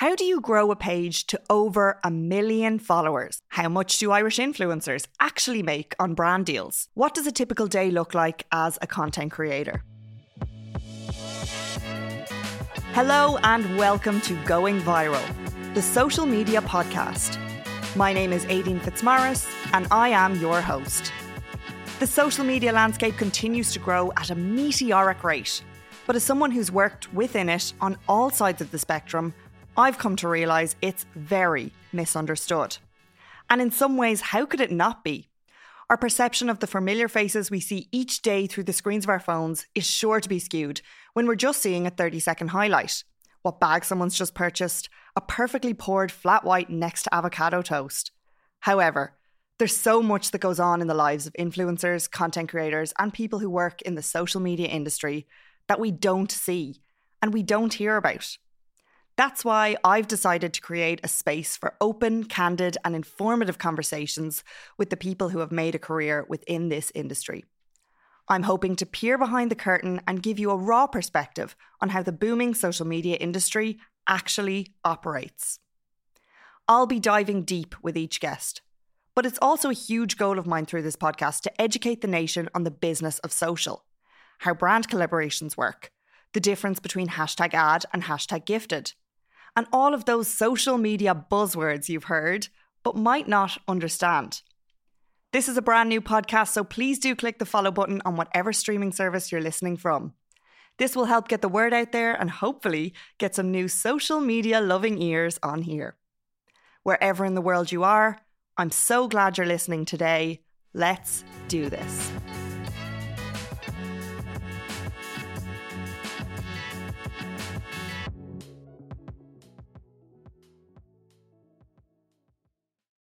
How do you grow a page to over a million followers? How much do Irish influencers actually make on brand deals? What does a typical day look like as a content creator? Hello, and welcome to Going Viral, the social media podcast. My name is Aideen Fitzmaurice, and I am your host. The social media landscape continues to grow at a meteoric rate, but as someone who's worked within it on all sides of the spectrum, I've come to realise it's very misunderstood. And in some ways, how could it not be? Our perception of the familiar faces we see each day through the screens of our phones is sure to be skewed when we're just seeing a 30 second highlight. What bag someone's just purchased, a perfectly poured flat white next to avocado toast. However, there's so much that goes on in the lives of influencers, content creators, and people who work in the social media industry that we don't see and we don't hear about. That's why I've decided to create a space for open, candid, and informative conversations with the people who have made a career within this industry. I'm hoping to peer behind the curtain and give you a raw perspective on how the booming social media industry actually operates. I'll be diving deep with each guest, but it's also a huge goal of mine through this podcast to educate the nation on the business of social, how brand collaborations work, the difference between hashtag ad and hashtag gifted, and all of those social media buzzwords you've heard but might not understand. This is a brand new podcast, so please do click the follow button on whatever streaming service you're listening from. This will help get the word out there and hopefully get some new social media loving ears on here. Wherever in the world you are, I'm so glad you're listening today. Let's do this.